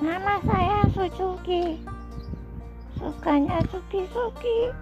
Nama saya Suzuki. Sukanya Suki-Suki.